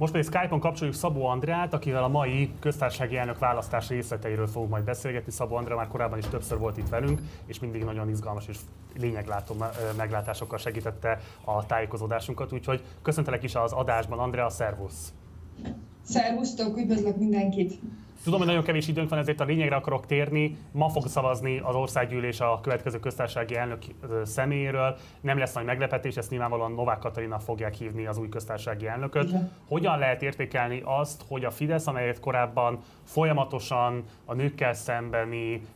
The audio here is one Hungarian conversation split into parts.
Most pedig Skype-on kapcsoljuk Szabó Andrát, akivel a mai köztársasági elnök választás részleteiről fogunk majd beszélgetni. Szabó Andrá már korábban is többször volt itt velünk, és mindig nagyon izgalmas és lényeglátó meglátásokkal segítette a tájékozódásunkat. Úgyhogy köszöntelek is az adásban, Andrea, szervusz! Szervusztok, üdvözlök mindenkit! Tudom, hogy nagyon kevés időnk van, ezért a lényegre akarok térni. Ma fog szavazni az országgyűlés a következő köztársasági elnök személyéről. Nem lesz nagy meglepetés, ezt nyilvánvalóan Novák Katalina fogják hívni az új köztársasági elnököt. Igen. Hogyan lehet értékelni azt, hogy a Fidesz, amelyet korábban folyamatosan a nőkkel szembeni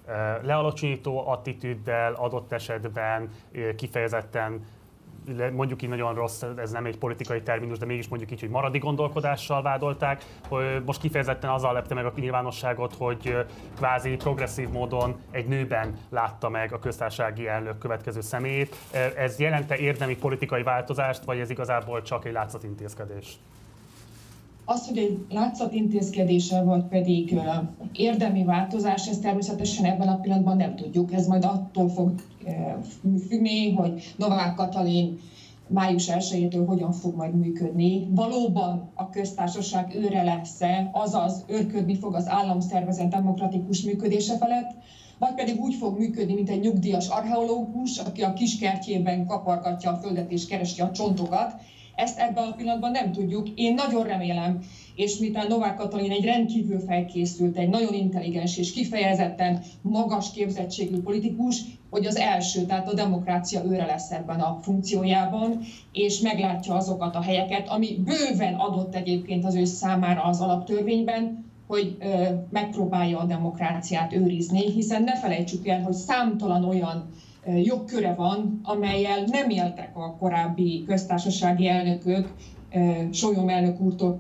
lealacsonyító attitűddel adott esetben kifejezetten mondjuk így nagyon rossz, ez nem egy politikai terminus, de mégis mondjuk így, hogy maradi gondolkodással vádolták. Hogy most kifejezetten azzal lepte meg a nyilvánosságot, hogy kvázi progresszív módon egy nőben látta meg a köztársasági elnök következő személyét. Ez jelente érdemi politikai változást, vagy ez igazából csak egy látszatintézkedés? Az, hogy egy látszatintézkedése, vagy pedig érdemi változás, ezt természetesen ebben a pillanatban nem tudjuk. Ez majd attól fog függni, hogy Novák Katalin május 1-től hogyan fog majd működni. Valóban a köztársaság őre lesz-e, azaz őrködni fog az államszervezet demokratikus működése felett, vagy pedig úgy fog működni, mint egy nyugdíjas archeológus, aki a kiskertjében kapargatja a földet és keresi a csontokat, ezt ebben a pillanatban nem tudjuk. Én nagyon remélem, és miután Novák Katalin egy rendkívül felkészült, egy nagyon intelligens és kifejezetten magas képzettségű politikus, hogy az első, tehát a demokrácia őre lesz ebben a funkciójában, és meglátja azokat a helyeket, ami bőven adott egyébként az ő számára az alaptörvényben, hogy ö, megpróbálja a demokráciát őrizni, hiszen ne felejtsük el, hogy számtalan olyan jogköre van, amelyel nem éltek a korábbi köztársasági elnökök, Solyom elnök úrtól,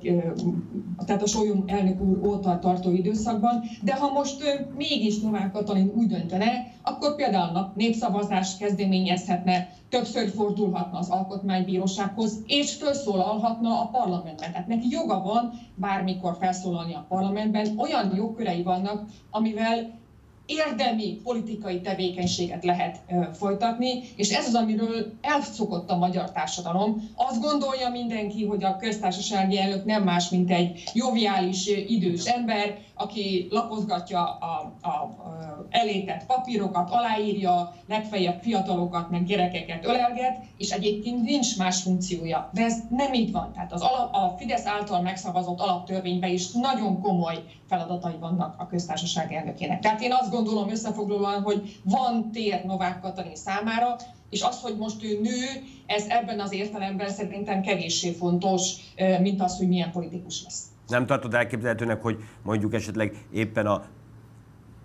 tehát a Solyom elnök úr óta tartó időszakban, de ha most mégis Novák Katalin úgy döntene, akkor például népszavazást kezdeményezhetne, többször fordulhatna az alkotmánybírósághoz, és felszólalhatna a parlamentben. Tehát neki joga van bármikor felszólalni a parlamentben, olyan jogkörei vannak, amivel érdemi politikai tevékenységet lehet folytatni, és ez az, amiről elszokott a magyar társadalom. Azt gondolja mindenki, hogy a köztársasági elnök nem más, mint egy joviális, idős ember, aki lapozgatja a, a, a elétett papírokat, aláírja, legfeljebb fiatalokat, meg gyerekeket ölelget, és egyébként nincs más funkciója. De ez nem így van. Tehát az alap, a Fidesz által megszavazott alaptörvényben is nagyon komoly feladatai vannak a köztársaság elnökének. Tehát én azt gondolom összefoglalóan, hogy van tér Novák Katalin számára, és az, hogy most ő nő, ez ebben az értelemben szerintem kevéssé fontos, mint az, hogy milyen politikus lesz. Nem tartod elképzelhetőnek, hogy mondjuk esetleg éppen a,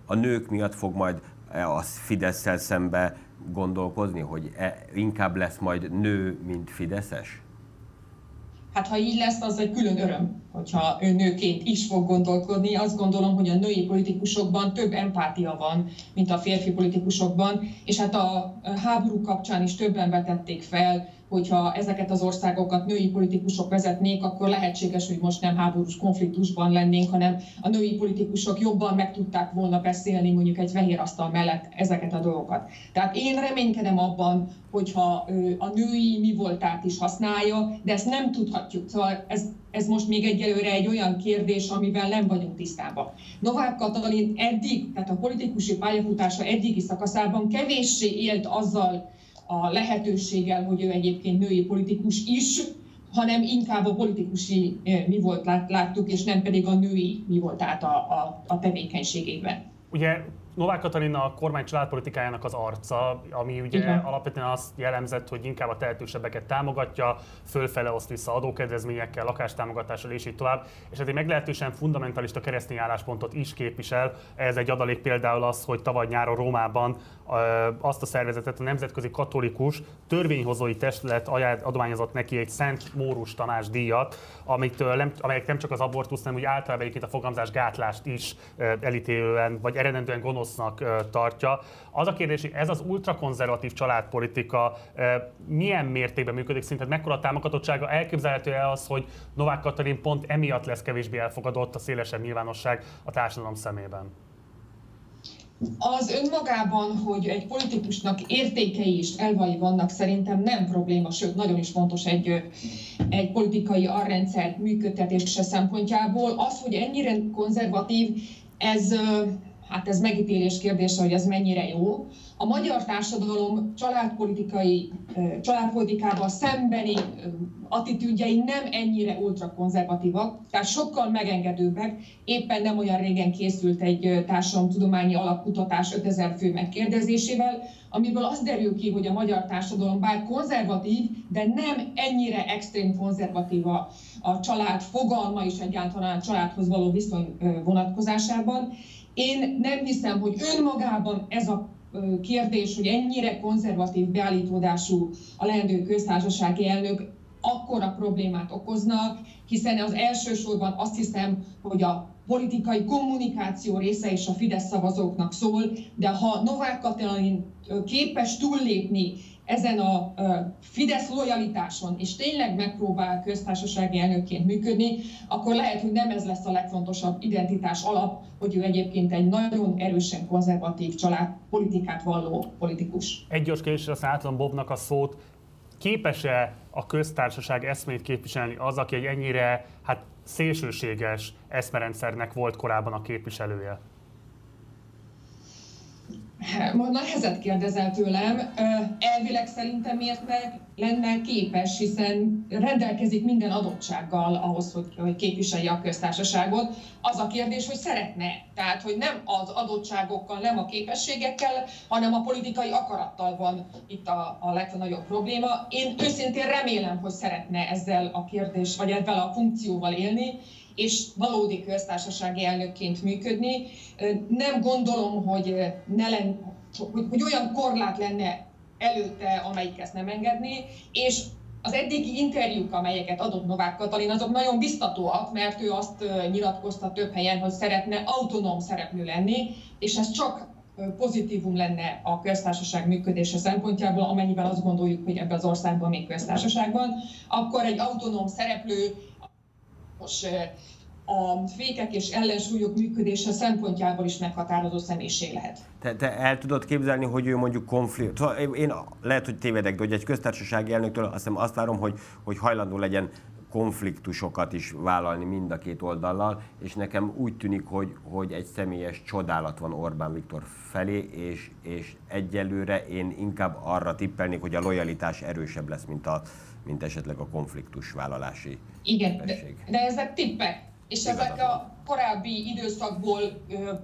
a nők miatt fog majd e, a fidesz szembe gondolkozni, hogy e, inkább lesz majd nő, mint Fideszes? Hát ha így lesz, az egy külön öröm, hogyha ő nőként is fog gondolkodni. Azt gondolom, hogy a női politikusokban több empátia van, mint a férfi politikusokban, és hát a háború kapcsán is többen vetették fel, hogyha ezeket az országokat női politikusok vezetnék, akkor lehetséges, hogy most nem háborús konfliktusban lennénk, hanem a női politikusok jobban meg tudták volna beszélni mondjuk egy fehér asztal mellett ezeket a dolgokat. Tehát én reménykedem abban, hogyha a női mi voltát is használja, de ezt nem tudhatjuk. Szóval ez, ez most még egyelőre egy olyan kérdés, amivel nem vagyunk tisztában. Novák Katalin eddig, tehát a politikusi pályafutása eddigi szakaszában kevéssé élt azzal, a lehetőséggel, hogy ő egyébként női politikus is, hanem inkább a politikusi eh, mi volt láttuk, és nem pedig a női mi volt át a, a, a tevékenységében. Ugye Novák Katalina a kormány családpolitikájának az arca, ami ugye Igen. alapvetően azt jellemzett, hogy inkább a tehetősebbeket támogatja, fölfele oszt vissza adókedvezményekkel, lakástámogatással és így tovább, és ez egy meglehetősen fundamentalista keresztény álláspontot is képvisel. Ez egy adalék például az, hogy tavaly nyáron Rómában azt a szervezetet, a Nemzetközi Katolikus Törvényhozói Testület adományozott neki egy Szent Mórus díjat, amitől nem, amelyek nem csak az abortusz, hanem úgy általában egyébként a fogamzás gátlást is elítélően, vagy eredendően gonosznak tartja. Az a kérdés, hogy ez az ultrakonzervatív családpolitika milyen mértékben működik, szerinted mekkora támogatottsága? Elképzelhető-e az, hogy Novák Katalin pont emiatt lesz kevésbé elfogadott a szélesebb nyilvánosság a társadalom szemében? Az önmagában, hogy egy politikusnak értékei és elvai vannak, szerintem nem probléma, sőt, nagyon is fontos egy, egy politikai arrendszer működtetése szempontjából. Az, hogy ennyire konzervatív, ez, hát ez megítélés kérdése, hogy ez mennyire jó. A magyar társadalom családpolitikai, családpolitikával szembeni attitűdjei nem ennyire ultrakonzervatívak, tehát sokkal megengedőbbek. Éppen nem olyan régen készült egy társadalomtudományi alapkutatás 5000 fő megkérdezésével, amiből az derül ki, hogy a magyar társadalom bár konzervatív, de nem ennyire extrém konzervatív a, a család fogalma és egyáltalán a családhoz való viszony vonatkozásában. Én nem hiszem, hogy önmagában ez a kérdés, hogy ennyire konzervatív beállítódású a leendő köztársasági elnök akkora problémát okoznak, hiszen az elsősorban azt hiszem, hogy a politikai kommunikáció része is a Fidesz szavazóknak szól, de ha Novák Katalin képes túllépni ezen a Fidesz lojalitáson, és tényleg megpróbál köztársasági elnökként működni, akkor lehet, hogy nem ez lesz a legfontosabb identitás alap, hogy ő egyébként egy nagyon erősen konzervatív család politikát valló politikus. Egy gyors kérdésre aztán Bobnak a szót. Képes-e a köztársaság eszmét képviselni az, aki egy ennyire hát, szélsőséges eszmerendszernek volt korábban a képviselője? Nehezet kérdezel tőlem. Elvileg szerintem miért meg lenne képes, hiszen rendelkezik minden adottsággal ahhoz, hogy képviselje a köztársaságot. Az a kérdés, hogy szeretne. Tehát, hogy nem az adottságokkal, nem a képességekkel, hanem a politikai akarattal van itt a, a legnagyobb probléma. Én őszintén remélem, hogy szeretne ezzel a kérdés, vagy ezzel a funkcióval élni, és valódi köztársasági elnökként működni. Nem gondolom, hogy, ne len, hogy, hogy olyan korlát lenne előtte, amelyik ezt nem engedné, és az eddigi interjúk, amelyeket adott Novák Katalin, azok nagyon biztatóak, mert ő azt nyilatkozta több helyen, hogy szeretne autonóm szereplő lenni, és ez csak pozitívum lenne a köztársaság működése szempontjából, amennyiben azt gondoljuk, hogy ebben az országban még köztársaság van, akkor egy autonóm szereplő most a fékek és ellensúlyok működése szempontjából is meghatározó személyiség lehet. Te, te el tudod képzelni, hogy ő mondjuk konfliktus, szóval én lehet, hogy tévedek, de hogy egy köztársasági elnöktől azt, hiszem, azt várom, hogy, hogy hajlandó legyen konfliktusokat is vállalni mind a két oldallal, és nekem úgy tűnik, hogy, hogy egy személyes csodálat van Orbán Viktor felé, és, és egyelőre én inkább arra tippelnék, hogy a lojalitás erősebb lesz, mint, a, mint esetleg a konfliktus vállalási Igen, de, de ezek tippek és ezek a korábbi időszakból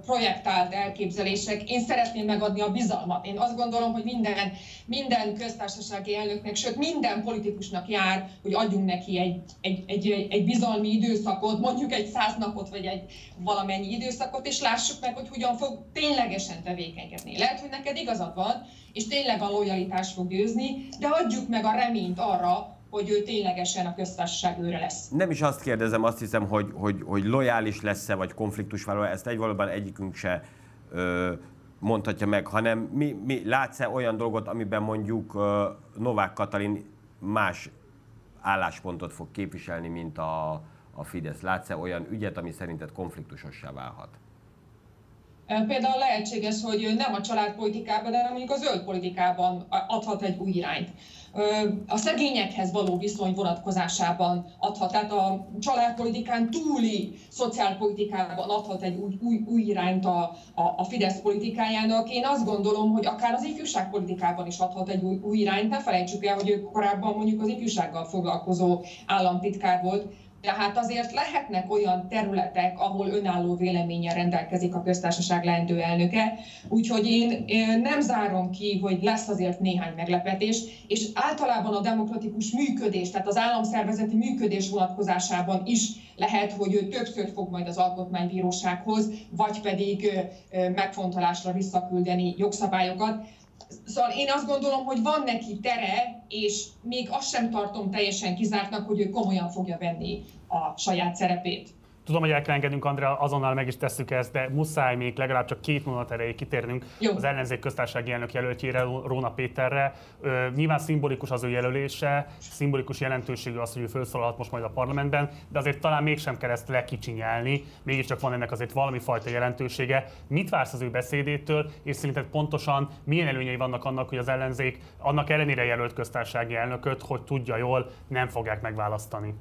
projektált elképzelések, én szeretném megadni a bizalmat. Én azt gondolom, hogy minden, minden köztársasági elnöknek, sőt minden politikusnak jár, hogy adjunk neki egy, egy, egy, egy bizalmi időszakot, mondjuk egy száz napot, vagy egy valamennyi időszakot, és lássuk meg, hogy hogyan fog ténylegesen tevékenykedni. Lehet, hogy neked igazad van, és tényleg a lojalitás fog győzni, de adjuk meg a reményt arra, hogy ő ténylegesen a köztársaság őre lesz. Nem is azt kérdezem, azt hiszem, hogy, hogy, hogy lojális lesz-e, vagy konfliktusvállaló, ezt egy valóban egyikünk se ö, mondhatja meg, hanem mi, mi látsz-e olyan dolgot, amiben mondjuk ö, Novák Katalin más álláspontot fog képviselni, mint a, a Fidesz? Látsz-e olyan ügyet, ami szerinted konfliktusossá válhat? Például lehetséges, hogy nem a családpolitikában, de mondjuk a zöld politikában adhat egy új irányt a szegényekhez való viszony vonatkozásában adhat, tehát a családpolitikán túli szociálpolitikában adhat egy új, új, új irányt a, a, a Fidesz politikájának. Én azt gondolom, hogy akár az ifjúságpolitikában is adhat egy új, új irányt. Ne felejtsük el, hogy ő korábban mondjuk az ifjúsággal foglalkozó államtitkár volt, tehát azért lehetnek olyan területek, ahol önálló véleménye rendelkezik a köztársaság leendő elnöke, úgyhogy én nem zárom ki, hogy lesz azért néhány meglepetés, és általában a demokratikus működés, tehát az államszervezeti működés vonatkozásában is lehet, hogy ő többször fog majd az alkotmánybírósághoz, vagy pedig megfontolásra visszaküldeni jogszabályokat. Szóval én azt gondolom, hogy van neki tere, és még azt sem tartom teljesen kizártnak, hogy ő komolyan fogja venni a saját szerepét. Tudom, hogy el kell engednünk, Andrea, azonnal meg is tesszük ezt, de muszáj még legalább csak két mondat erejéig kitérnünk Jó. az ellenzék köztársasági elnök jelöltjére, Róna Péterre. Ö, nyilván szimbolikus az ő jelölése, szimbolikus jelentőségű az, hogy ő felszólalhat most majd a parlamentben, de azért talán mégsem kell ezt lekicsinyelni, mégiscsak van ennek azért valami fajta jelentősége. Mit vársz az ő beszédétől, és szerinted pontosan milyen előnyei vannak annak, hogy az ellenzék annak ellenére jelölt köztársasági elnököt, hogy tudja jól, nem fogják megválasztani?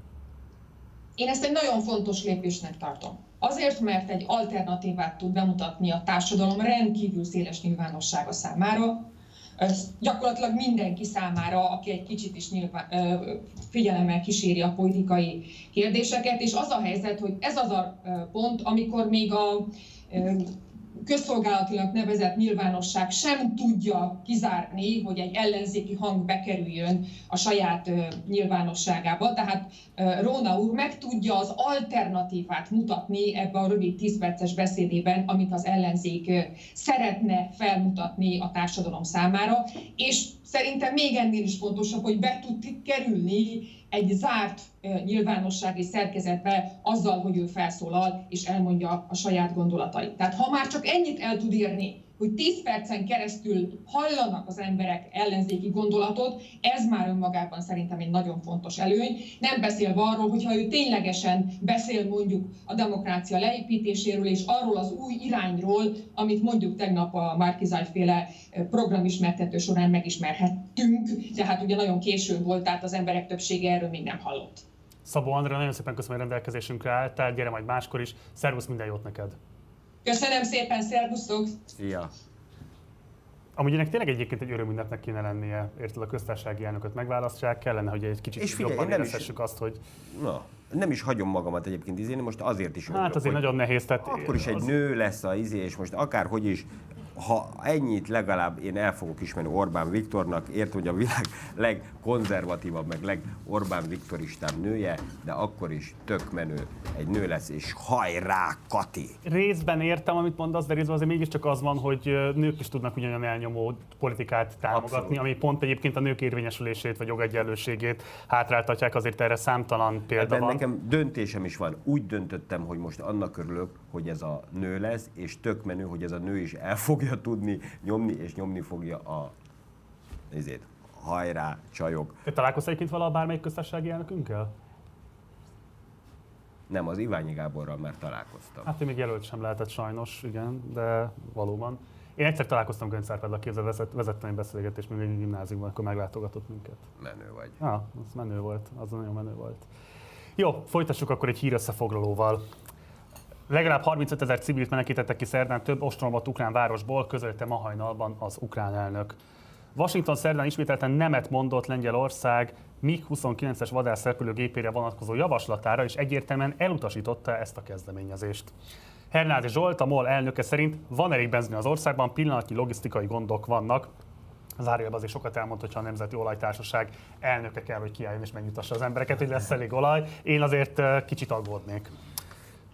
Én ezt egy nagyon fontos lépésnek tartom. Azért, mert egy alternatívát tud bemutatni a társadalom rendkívül széles nyilvánossága számára, ez gyakorlatilag mindenki számára, aki egy kicsit is nyilván, ö, figyelemmel kíséri a politikai kérdéseket, és az a helyzet, hogy ez az a pont, amikor még a ö, közszolgálatilag nevezett nyilvánosság sem tudja kizárni, hogy egy ellenzéki hang bekerüljön a saját nyilvánosságába. Tehát Róna úr meg tudja az alternatívát mutatni ebbe a rövid 10 perces beszédében, amit az ellenzék szeretne felmutatni a társadalom számára, és szerintem még ennél is fontosabb, hogy be tud kerülni egy zárt nyilvánossági szerkezetbe azzal, hogy ő felszólal és elmondja a saját gondolatait. Tehát ha már csak ennyit el tud írni, hogy 10 percen keresztül hallanak az emberek ellenzéki gondolatot, ez már önmagában szerintem egy nagyon fontos előny. Nem beszélve arról, hogyha ő ténylegesen beszél mondjuk a demokrácia leépítéséről és arról az új irányról, amit mondjuk tegnap a Márkizaj féle programismertető során megismerhettünk, tehát ugye nagyon későn volt, tehát az emberek többsége erről még nem hallott. Szabó Andrea, nagyon szépen köszönöm, hogy rendelkezésünkre álltál, gyere majd máskor is. Szervusz, minden jót neked! Köszönöm szépen, szervusztok! Szia! Amúgy ennek tényleg egyébként egy örömünnepnek kéne lennie, érted a köztársasági elnököt megválasztják, kellene, hogy egy kicsit És figyelj, jobban nem is- azt, hogy Na, nem is hagyom magamat egyébként izéni, most azért is hát örülök, azért hogy nagyon nehéz. Tehát Akkor is egy az- nő lesz a izé, és most akárhogy is, ha ennyit legalább én el fogok ismerni Orbán Viktornak, értem, hogy a világ legkonzervatívabb, meg legorbán Viktoristább nője, de akkor is tök menő egy nő lesz, és hajrá, Kati! Részben értem, amit mondasz, de részben azért mégiscsak az van, hogy nők is tudnak ugyanolyan elnyomó politikát támogatni, Abszolút. ami pont egyébként a nők érvényesülését vagy jogegyenlőségét hátráltatják, azért erre számtalan példa Ebben van. nekem döntésem is van. Úgy döntöttem, hogy most annak örülök, hogy ez a nő lesz, és tök menő, hogy ez a nő is el fogja tudni nyomni, és nyomni fogja a nézét, hajrá, csajok. Te találkoztál egyébként valaha bármelyik köztársasági elnökünkkel? Nem, az Iványi Gáborral már találkoztam. Hát ő még jelölt sem lehetett sajnos, igen, de valóban. Én egyszer találkoztam Gönc Árpáddal, képzel, vezet, vezettem egy beszélgetést még egy gimnáziumban, akkor meglátogatott minket. Menő vagy. Ah, az menő volt, az nagyon menő volt. Jó, folytassuk akkor egy hír összefoglalóval. Legalább 35 ezer civilt menekítettek ki szerdán több ostromlott ukrán városból, közölte ma hajnalban az ukrán elnök. Washington szerdán ismételten nemet mondott Lengyelország MiG-29-es vadászrepülőgépére vonatkozó javaslatára, és egyértelműen elutasította ezt a kezdeményezést. Hernádi Zsolt, a MOL elnöke szerint van elég benzin az országban, pillanatnyi logisztikai gondok vannak, Zárójelben azért sokat elmond, hogyha a Nemzeti Olajtársaság elnöke kell, hogy kiálljon és megnyugtassa az embereket, hogy lesz elég olaj. Én azért kicsit aggódnék.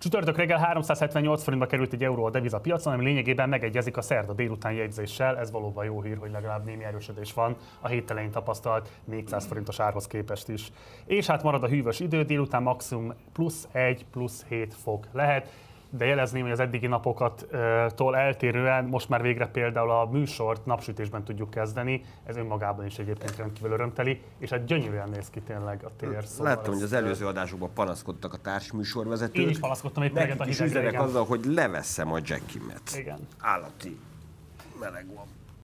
Csütörtök reggel 378 forintba került egy euró a devizapiacon, ami lényegében megegyezik a szerda délután jegyzéssel. Ez valóban jó hír, hogy legalább némi erősödés van a hét elején tapasztalt 400 forintos árhoz képest is. És hát marad a hűvös idő, délután maximum plusz 1, plusz 7 fok lehet de jelezném, hogy az eddigi napokattól eltérően most már végre például a műsort napsütésben tudjuk kezdeni, ez önmagában is egyébként rendkívül örömteli, és hát gyönyörűen néz ki tényleg a tér. Szóval Láttam, hogy az előző adásokban panaszkodtak a társműsorvezetők. Én is panaszkodtam éppen Nekik a is üzenek azzal, hogy leveszem a jackimet. Igen. Állati meleg van.